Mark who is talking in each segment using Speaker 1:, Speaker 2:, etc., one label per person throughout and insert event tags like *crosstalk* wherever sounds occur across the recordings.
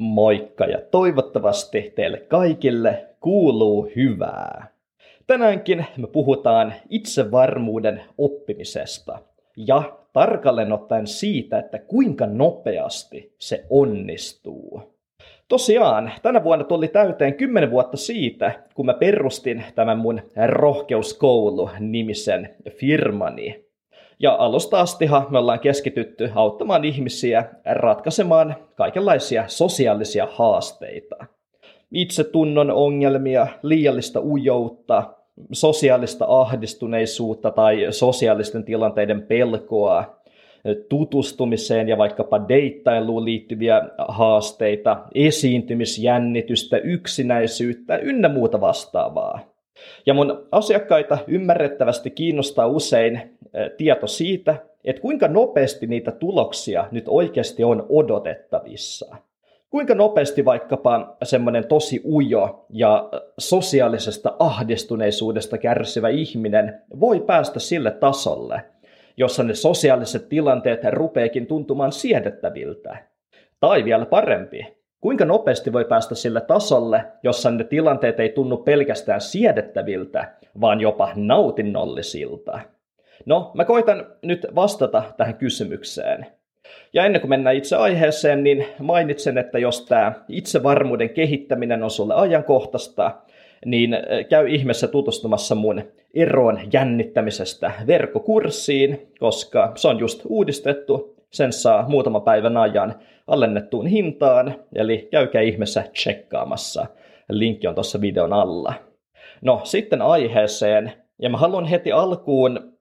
Speaker 1: Moikka ja toivottavasti teille kaikille kuuluu hyvää. Tänäänkin me puhutaan itsevarmuuden oppimisesta ja tarkalleen ottaen siitä, että kuinka nopeasti se onnistuu. Tosiaan, tänä vuonna tuli täyteen 10 vuotta siitä, kun mä perustin tämän mun rohkeuskoulu-nimisen firmani. Ja alusta astihan me ollaan keskitytty auttamaan ihmisiä ratkaisemaan kaikenlaisia sosiaalisia haasteita. Itsetunnon ongelmia, liiallista ujoutta, sosiaalista ahdistuneisuutta tai sosiaalisten tilanteiden pelkoa, tutustumiseen ja vaikkapa deittailuun liittyviä haasteita, esiintymisjännitystä, yksinäisyyttä ynnä muuta vastaavaa. Ja mun asiakkaita ymmärrettävästi kiinnostaa usein eh, tieto siitä, että kuinka nopeasti niitä tuloksia nyt oikeasti on odotettavissa. Kuinka nopeasti vaikkapa semmoinen tosi ujo ja sosiaalisesta ahdistuneisuudesta kärsivä ihminen voi päästä sille tasolle, jossa ne sosiaaliset tilanteet rupeekin tuntumaan siedettäviltä. Tai vielä parempi, Kuinka nopeasti voi päästä sille tasolle, jossa ne tilanteet ei tunnu pelkästään siedettäviltä, vaan jopa nautinnollisilta? No, mä koitan nyt vastata tähän kysymykseen. Ja ennen kuin mennään itse aiheeseen, niin mainitsen, että jos tämä itsevarmuuden kehittäminen on sulle ajankohtaista, niin käy ihmeessä tutustumassa mun eroon jännittämisestä verkkokurssiin, koska se on just uudistettu. Sen saa muutama päivän ajan alennettuun hintaan, eli käykää ihmeessä tsekkaamassa. Linkki on tuossa videon alla. No sitten aiheeseen, ja mä haluan heti alkuun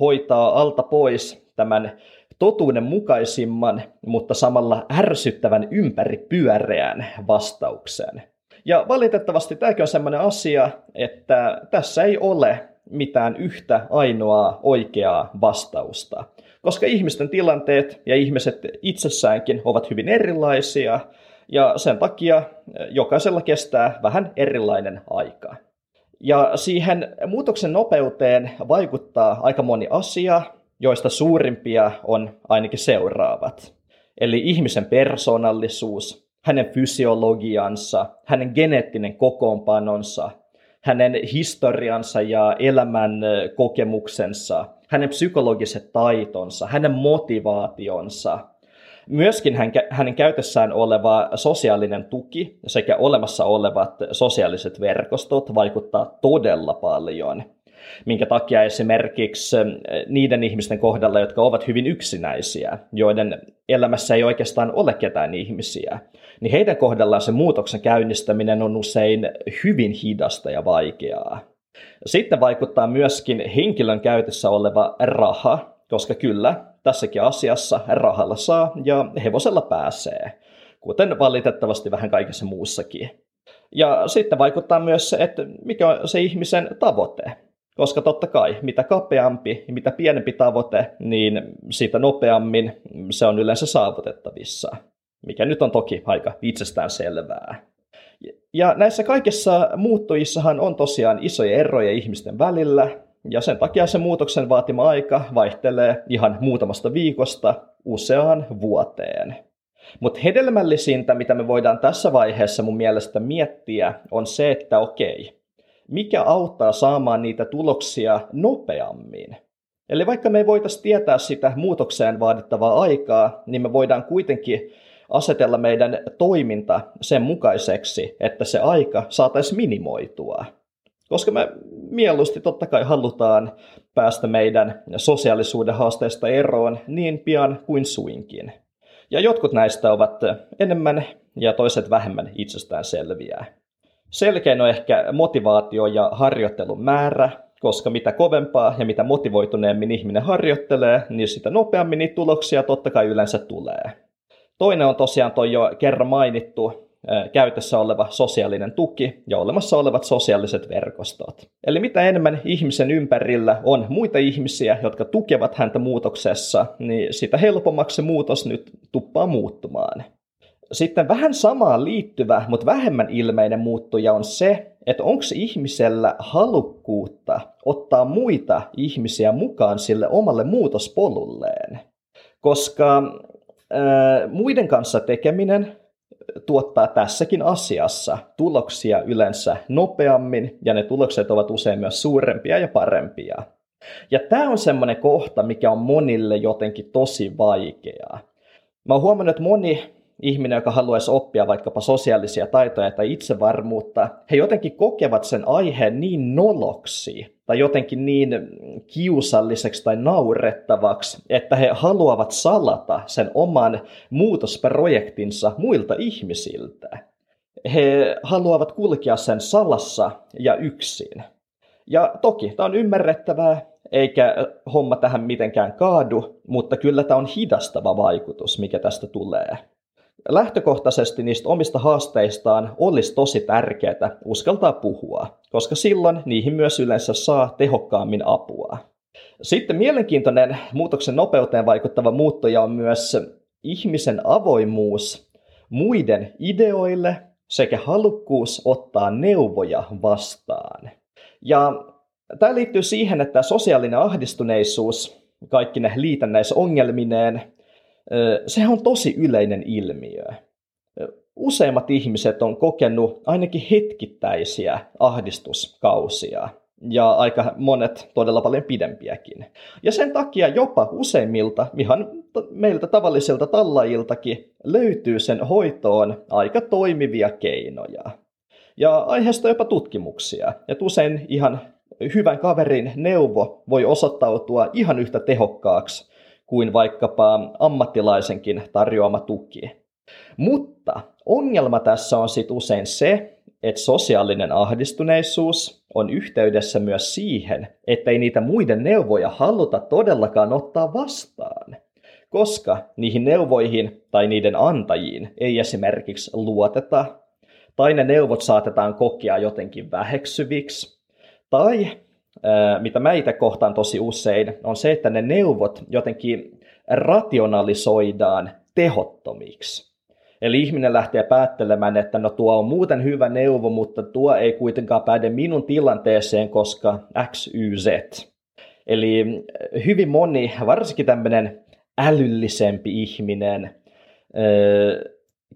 Speaker 1: hoitaa alta pois tämän totuuden mukaisimman, mutta samalla ärsyttävän ympäripyöreän vastauksen. Ja valitettavasti tämäkin on sellainen asia, että tässä ei ole mitään yhtä ainoaa oikeaa vastausta koska ihmisten tilanteet ja ihmiset itsessäänkin ovat hyvin erilaisia, ja sen takia jokaisella kestää vähän erilainen aika. Ja siihen muutoksen nopeuteen vaikuttaa aika moni asia, joista suurimpia on ainakin seuraavat. Eli ihmisen persoonallisuus, hänen fysiologiansa, hänen geneettinen kokoonpanonsa, hänen historiansa ja elämän kokemuksensa, hänen psykologiset taitonsa, hänen motivaationsa, myöskin hänen käytössään oleva sosiaalinen tuki sekä olemassa olevat sosiaaliset verkostot vaikuttaa todella paljon minkä takia esimerkiksi niiden ihmisten kohdalla, jotka ovat hyvin yksinäisiä, joiden elämässä ei oikeastaan ole ketään ihmisiä, niin heidän kohdallaan se muutoksen käynnistäminen on usein hyvin hidasta ja vaikeaa. Sitten vaikuttaa myöskin henkilön käytössä oleva raha, koska kyllä, tässäkin asiassa rahalla saa ja hevosella pääsee, kuten valitettavasti vähän kaikessa muussakin. Ja sitten vaikuttaa myös se, että mikä on se ihmisen tavoite. Koska totta kai, mitä kapeampi ja mitä pienempi tavoite, niin sitä nopeammin se on yleensä saavutettavissa. Mikä nyt on toki aika itsestään selvää. Ja näissä kaikissa muuttujissahan on tosiaan isoja eroja ihmisten välillä, ja sen takia se muutoksen vaatima aika vaihtelee ihan muutamasta viikosta useaan vuoteen. Mutta hedelmällisintä, mitä me voidaan tässä vaiheessa mun mielestä miettiä, on se, että okei, mikä auttaa saamaan niitä tuloksia nopeammin. Eli vaikka me ei voitaisiin tietää sitä muutokseen vaadittavaa aikaa, niin me voidaan kuitenkin asetella meidän toiminta sen mukaiseksi, että se aika saataisiin minimoitua. Koska me mieluusti totta kai halutaan päästä meidän sosiaalisuuden haasteista eroon niin pian kuin suinkin. Ja jotkut näistä ovat enemmän ja toiset vähemmän itsestään selviää. Selkein on ehkä motivaatio ja harjoittelun määrä, koska mitä kovempaa ja mitä motivoituneemmin ihminen harjoittelee, niin sitä nopeammin niitä tuloksia totta kai yleensä tulee. Toinen on tosiaan tuo jo kerran mainittu käytössä oleva sosiaalinen tuki ja olemassa olevat sosiaaliset verkostot. Eli mitä enemmän ihmisen ympärillä on muita ihmisiä, jotka tukevat häntä muutoksessa, niin sitä helpommaksi se muutos nyt tuppaa muuttumaan. Sitten vähän samaan liittyvä, mutta vähemmän ilmeinen muuttuja on se, että onko ihmisellä halukkuutta ottaa muita ihmisiä mukaan sille omalle muutospolulleen. Koska muiden kanssa tekeminen tuottaa tässäkin asiassa tuloksia yleensä nopeammin, ja ne tulokset ovat usein myös suurempia ja parempia. Ja tämä on semmoinen kohta, mikä on monille jotenkin tosi vaikeaa. Mä oon huomannut, että moni ihminen, joka haluaisi oppia vaikkapa sosiaalisia taitoja tai itsevarmuutta, he jotenkin kokevat sen aiheen niin noloksi tai jotenkin niin kiusalliseksi tai naurettavaksi, että he haluavat salata sen oman muutosprojektinsa muilta ihmisiltä. He haluavat kulkea sen salassa ja yksin. Ja toki tämä on ymmärrettävää, eikä homma tähän mitenkään kaadu, mutta kyllä tämä on hidastava vaikutus, mikä tästä tulee lähtökohtaisesti niistä omista haasteistaan olisi tosi tärkeää uskaltaa puhua, koska silloin niihin myös yleensä saa tehokkaammin apua. Sitten mielenkiintoinen muutoksen nopeuteen vaikuttava muuttoja on myös ihmisen avoimuus muiden ideoille sekä halukkuus ottaa neuvoja vastaan. Ja tämä liittyy siihen, että sosiaalinen ahdistuneisuus kaikki ne liitännäisongelmineen sehän on tosi yleinen ilmiö. Useimmat ihmiset on kokenut ainakin hetkittäisiä ahdistuskausia ja aika monet todella paljon pidempiäkin. Ja sen takia jopa useimmilta, ihan meiltä tavallisilta tallajiltakin, löytyy sen hoitoon aika toimivia keinoja. Ja aiheesta jopa tutkimuksia. että usein ihan hyvän kaverin neuvo voi osoittautua ihan yhtä tehokkaaksi kuin vaikkapa ammattilaisenkin tarjoama tuki. Mutta ongelma tässä on sitten usein se, että sosiaalinen ahdistuneisuus on yhteydessä myös siihen, että ei niitä muiden neuvoja haluta todellakaan ottaa vastaan, koska niihin neuvoihin tai niiden antajiin ei esimerkiksi luoteta, tai ne neuvot saatetaan kokea jotenkin väheksyviksi, tai mitä mä itse kohtaan tosi usein, on se, että ne neuvot jotenkin rationalisoidaan tehottomiksi. Eli ihminen lähtee päättelemään, että no tuo on muuten hyvä neuvo, mutta tuo ei kuitenkaan päde minun tilanteeseen, koska X, Y, Z. Eli hyvin moni, varsinkin tämmöinen älyllisempi ihminen,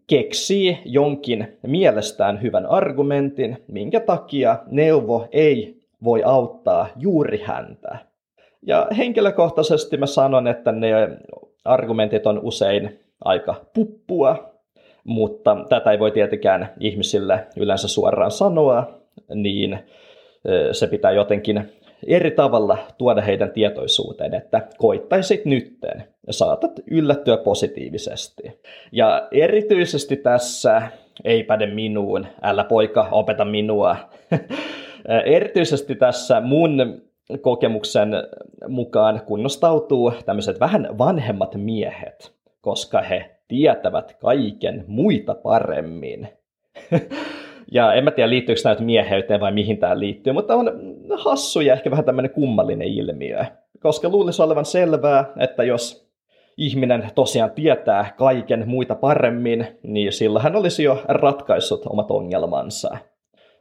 Speaker 1: keksii jonkin mielestään hyvän argumentin, minkä takia neuvo ei voi auttaa juuri häntä. Ja henkilökohtaisesti mä sanon, että ne argumentit on usein aika puppua, mutta tätä ei voi tietenkään ihmisille yleensä suoraan sanoa, niin se pitää jotenkin eri tavalla tuoda heidän tietoisuuteen, että koittaisit nytten ja saatat yllättyä positiivisesti. Ja erityisesti tässä ei päde minuun, älä poika opeta minua, *laughs* Erityisesti tässä mun kokemuksen mukaan kunnostautuu tämmöiset vähän vanhemmat miehet, koska he tietävät kaiken muita paremmin. *laughs* ja en mä tiedä, liittyykö nyt mieheyteen vai mihin tämä liittyy, mutta on hassu ja ehkä vähän tämmöinen kummallinen ilmiö. Koska luulisi olevan selvää, että jos ihminen tosiaan tietää kaiken muita paremmin, niin sillä hän olisi jo ratkaissut omat ongelmansa.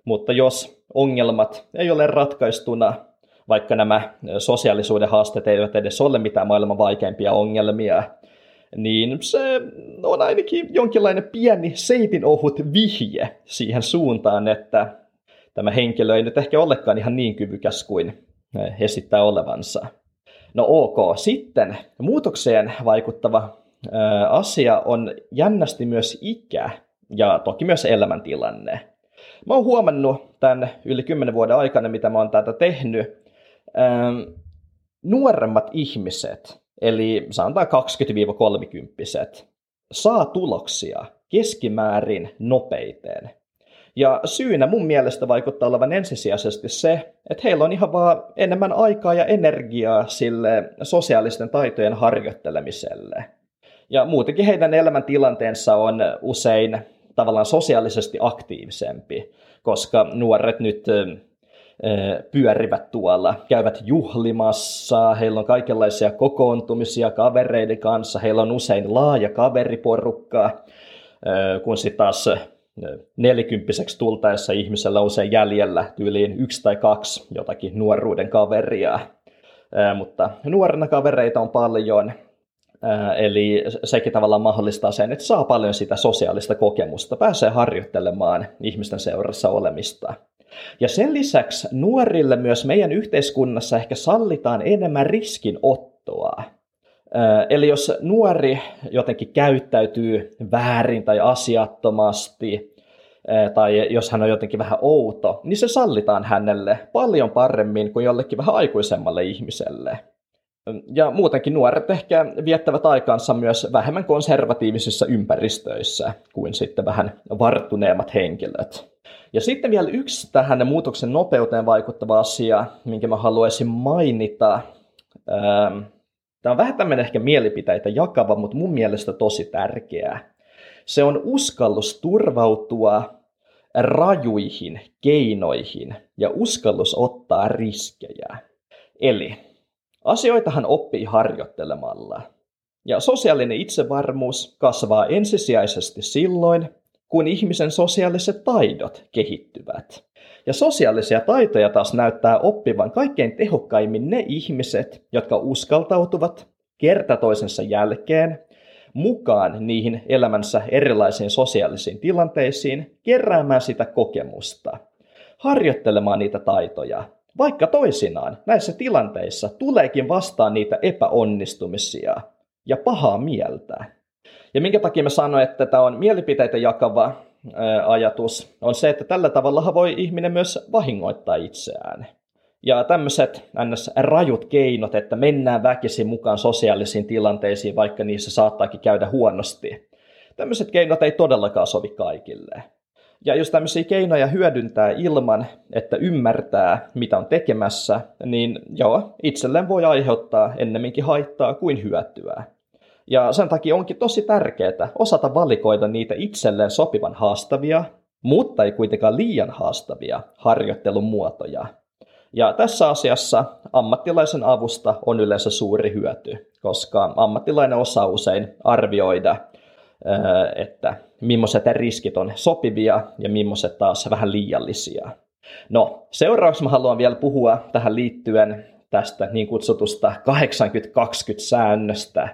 Speaker 1: Mutta jos ongelmat ei ole ratkaistuna, vaikka nämä sosiaalisuuden haasteet eivät edes ole mitään maailman vaikeimpia ongelmia, niin se on ainakin jonkinlainen pieni seitin ohut vihje siihen suuntaan, että tämä henkilö ei nyt ehkä olekaan ihan niin kyvykäs kuin esittää olevansa. No ok, sitten muutokseen vaikuttava asia on jännästi myös ikä ja toki myös elämäntilanne. Mä oon huomannut tämän yli 10 vuoden aikana, mitä mä oon tätä tehnyt, ähm, nuoremmat ihmiset, eli sanotaan 20-30, saa tuloksia keskimäärin nopeiten. Ja syynä mun mielestä vaikuttaa olevan ensisijaisesti se, että heillä on ihan vaan enemmän aikaa ja energiaa sille sosiaalisten taitojen harjoittelemiselle. Ja muutenkin heidän elämäntilanteensa on usein tavallaan sosiaalisesti aktiivisempi, koska nuoret nyt pyörivät tuolla, käyvät juhlimassa, heillä on kaikenlaisia kokoontumisia kavereiden kanssa, heillä on usein laaja kaveriporukka, kun sitten taas nelikymppiseksi tultaessa ihmisellä on usein jäljellä tyyliin yksi tai kaksi jotakin nuoruuden kaveria. Mutta nuorena kavereita on paljon, Eli sekin tavallaan mahdollistaa sen, että saa paljon sitä sosiaalista kokemusta, pääsee harjoittelemaan ihmisten seurassa olemista. Ja sen lisäksi nuorille myös meidän yhteiskunnassa ehkä sallitaan enemmän riskinottoa. Eli jos nuori jotenkin käyttäytyy väärin tai asiattomasti, tai jos hän on jotenkin vähän outo, niin se sallitaan hänelle paljon paremmin kuin jollekin vähän aikuisemmalle ihmiselle. Ja muutenkin nuoret ehkä viettävät aikaansa myös vähemmän konservatiivisissa ympäristöissä kuin sitten vähän varttuneemmat henkilöt. Ja sitten vielä yksi tähän muutoksen nopeuteen vaikuttava asia, minkä mä haluaisin mainita. Tämä on vähän tämmöinen ehkä mielipiteitä jakava, mutta mun mielestä tosi tärkeää. Se on uskallus turvautua rajuihin keinoihin ja uskallus ottaa riskejä. Eli asioitahan oppii harjoittelemalla. Ja sosiaalinen itsevarmuus kasvaa ensisijaisesti silloin, kun ihmisen sosiaaliset taidot kehittyvät. Ja sosiaalisia taitoja taas näyttää oppivan kaikkein tehokkaimmin ne ihmiset, jotka uskaltautuvat kerta toisensa jälkeen mukaan niihin elämänsä erilaisiin sosiaalisiin tilanteisiin, keräämään sitä kokemusta, harjoittelemaan niitä taitoja, vaikka toisinaan näissä tilanteissa tuleekin vastaan niitä epäonnistumisia ja pahaa mieltä. Ja minkä takia mä sanoin, että tämä on mielipiteitä jakava ajatus, on se, että tällä tavalla voi ihminen myös vahingoittaa itseään. Ja tämmöiset ns. rajut keinot, että mennään väkisin mukaan sosiaalisiin tilanteisiin, vaikka niissä saattaakin käydä huonosti. Tämmöiset keinot ei todellakaan sovi kaikille. Ja jos tämmöisiä keinoja hyödyntää ilman, että ymmärtää, mitä on tekemässä, niin joo, itselleen voi aiheuttaa ennemminkin haittaa kuin hyötyä. Ja sen takia onkin tosi tärkeää osata valikoida niitä itselleen sopivan haastavia, mutta ei kuitenkaan liian haastavia harjoittelun muotoja. Ja tässä asiassa ammattilaisen avusta on yleensä suuri hyöty, koska ammattilainen osaa usein arvioida, että millaiset riskit on sopivia ja millaiset taas vähän liiallisia. No, seuraavaksi mä haluan vielä puhua tähän liittyen tästä niin kutsutusta 80-20-säännöstä,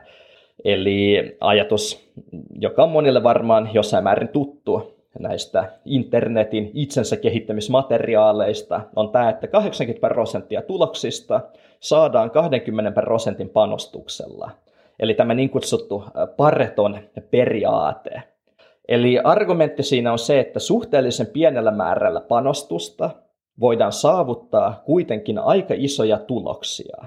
Speaker 1: Eli ajatus, joka on monille varmaan jossain määrin tuttu näistä internetin itsensä kehittämismateriaaleista, on tämä, että 80 prosenttia tuloksista saadaan 20 prosentin panostuksella. Eli tämä niin kutsuttu Pareton periaate. Eli argumentti siinä on se, että suhteellisen pienellä määrällä panostusta voidaan saavuttaa kuitenkin aika isoja tuloksia.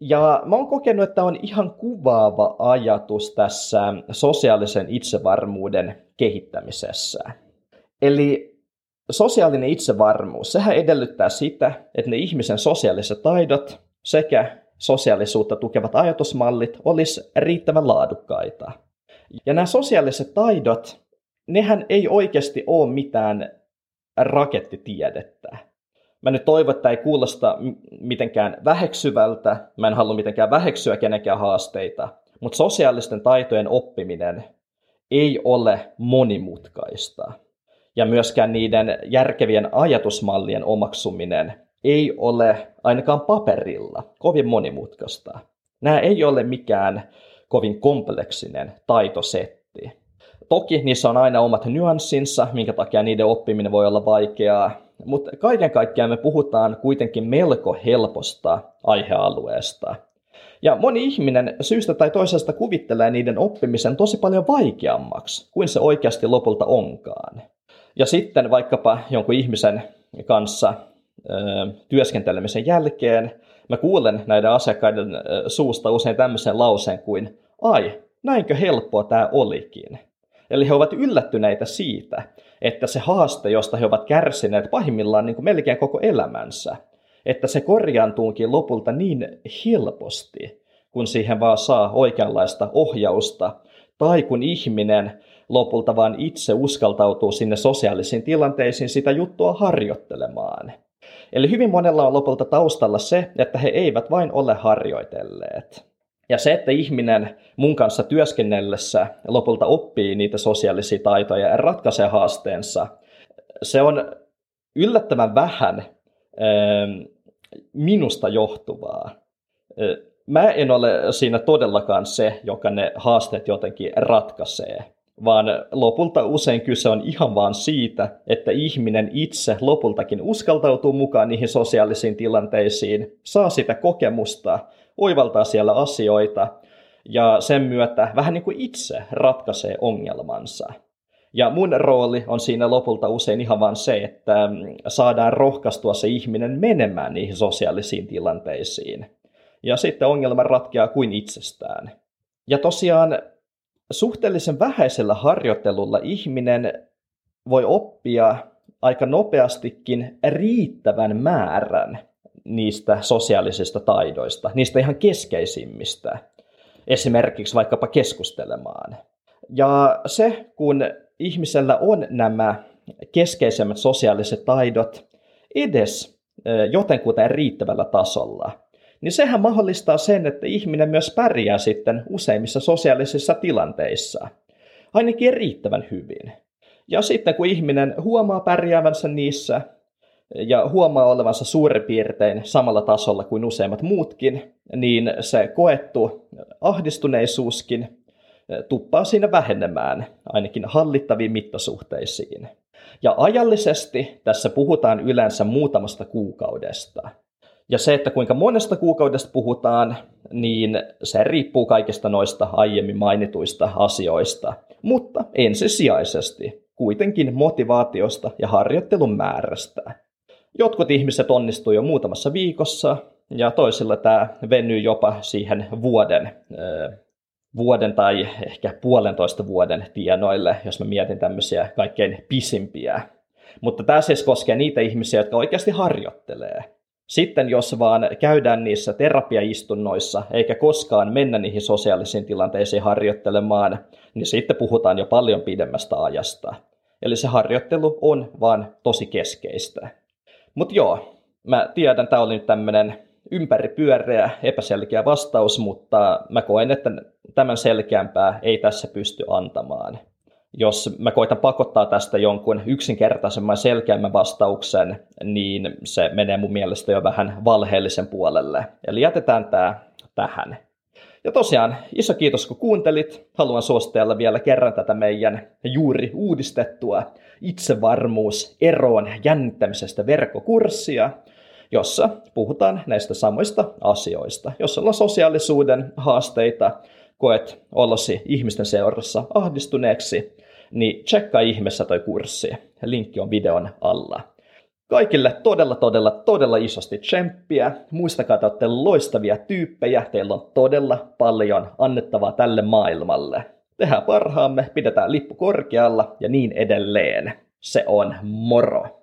Speaker 1: Ja mä oon kokenut, että on ihan kuvaava ajatus tässä sosiaalisen itsevarmuuden kehittämisessä. Eli sosiaalinen itsevarmuus, sehän edellyttää sitä, että ne ihmisen sosiaaliset taidot sekä sosiaalisuutta tukevat ajatusmallit olisi riittävän laadukkaita. Ja nämä sosiaaliset taidot, nehän ei oikeasti ole mitään rakettitiedettä Mä nyt toivon, että ei kuulosta mitenkään väheksyvältä, mä en halua mitenkään väheksyä kenenkään haasteita, mutta sosiaalisten taitojen oppiminen ei ole monimutkaista. Ja myöskään niiden järkevien ajatusmallien omaksuminen ei ole ainakaan paperilla kovin monimutkaista. Nämä ei ole mikään kovin kompleksinen taitosetti. Toki niissä on aina omat nyanssinsa, minkä takia niiden oppiminen voi olla vaikeaa, mutta kaiken kaikkiaan me puhutaan kuitenkin melko helposta aihealueesta. Ja moni ihminen syystä tai toisesta kuvittelee niiden oppimisen tosi paljon vaikeammaksi kuin se oikeasti lopulta onkaan. Ja sitten vaikkapa jonkun ihmisen kanssa työskentelemisen jälkeen mä kuulen näiden asiakkaiden suusta usein tämmöisen lauseen kuin ai, näinkö helppoa tämä olikin. Eli he ovat yllättyneitä siitä, että se haaste, josta he ovat kärsineet pahimmillaan niin kuin melkein koko elämänsä, että se korjaantuukin lopulta niin helposti, kun siihen vaan saa oikeanlaista ohjausta, tai kun ihminen lopulta vaan itse uskaltautuu sinne sosiaalisiin tilanteisiin sitä juttua harjoittelemaan. Eli hyvin monella on lopulta taustalla se, että he eivät vain ole harjoitelleet. Ja se, että ihminen mun kanssa työskennellessä lopulta oppii niitä sosiaalisia taitoja ja ratkaisee haasteensa, se on yllättävän vähän ähm, minusta johtuvaa. Äh, mä en ole siinä todellakaan se, joka ne haasteet jotenkin ratkaisee, vaan lopulta usein kyse on ihan vaan siitä, että ihminen itse lopultakin uskaltautuu mukaan niihin sosiaalisiin tilanteisiin, saa sitä kokemusta, oivaltaa siellä asioita ja sen myötä vähän niin kuin itse ratkaisee ongelmansa. Ja mun rooli on siinä lopulta usein ihan vaan se, että saadaan rohkaistua se ihminen menemään niihin sosiaalisiin tilanteisiin. Ja sitten ongelma ratkeaa kuin itsestään. Ja tosiaan suhteellisen vähäisellä harjoittelulla ihminen voi oppia aika nopeastikin riittävän määrän niistä sosiaalisista taidoista, niistä ihan keskeisimmistä, esimerkiksi vaikkapa keskustelemaan. Ja se, kun ihmisellä on nämä keskeisemmät sosiaaliset taidot edes jotenkuten riittävällä tasolla, niin sehän mahdollistaa sen, että ihminen myös pärjää sitten useimmissa sosiaalisissa tilanteissa, ainakin riittävän hyvin. Ja sitten kun ihminen huomaa pärjäävänsä niissä ja huomaa olevansa suurin piirtein samalla tasolla kuin useimmat muutkin, niin se koettu ahdistuneisuuskin tuppaa siinä vähenemään, ainakin hallittaviin mittasuhteisiin. Ja ajallisesti tässä puhutaan yleensä muutamasta kuukaudesta. Ja se, että kuinka monesta kuukaudesta puhutaan, niin se riippuu kaikista noista aiemmin mainituista asioista. Mutta ensisijaisesti kuitenkin motivaatiosta ja harjoittelun määrästä. Jotkut ihmiset onnistuu jo muutamassa viikossa, ja toisilla tämä venyy jopa siihen vuoden, vuoden tai ehkä puolentoista vuoden tienoille, jos mä mietin tämmöisiä kaikkein pisimpiä. Mutta tämä siis koskee niitä ihmisiä, jotka oikeasti harjoittelee. Sitten jos vaan käydään niissä terapiaistunnoissa eikä koskaan mennä niihin sosiaalisiin tilanteisiin harjoittelemaan, niin sitten puhutaan jo paljon pidemmästä ajasta. Eli se harjoittelu on vaan tosi keskeistä. Mutta joo, mä tiedän, tämä oli nyt tämmöinen ympäripyöreä, epäselkeä vastaus, mutta mä koen, että tämän selkeämpää ei tässä pysty antamaan jos mä koitan pakottaa tästä jonkun yksinkertaisemman selkeämmän vastauksen, niin se menee mun mielestä jo vähän valheellisen puolelle. Eli jätetään tämä tähän. Ja tosiaan, iso kiitos kun kuuntelit. Haluan suositella vielä kerran tätä meidän juuri uudistettua itsevarmuus eroon jännittämisestä verkkokurssia, jossa puhutaan näistä samoista asioista. Jos on sosiaalisuuden haasteita, koet olosi ihmisten seurassa ahdistuneeksi, niin tsekkaa ihmeessä toi kurssi. Linkki on videon alla. Kaikille todella, todella, todella isosti tsemppiä. Muistakaa, että olette loistavia tyyppejä. Teillä on todella paljon annettavaa tälle maailmalle. Tehdään parhaamme, pidetään lippu korkealla ja niin edelleen. Se on moro!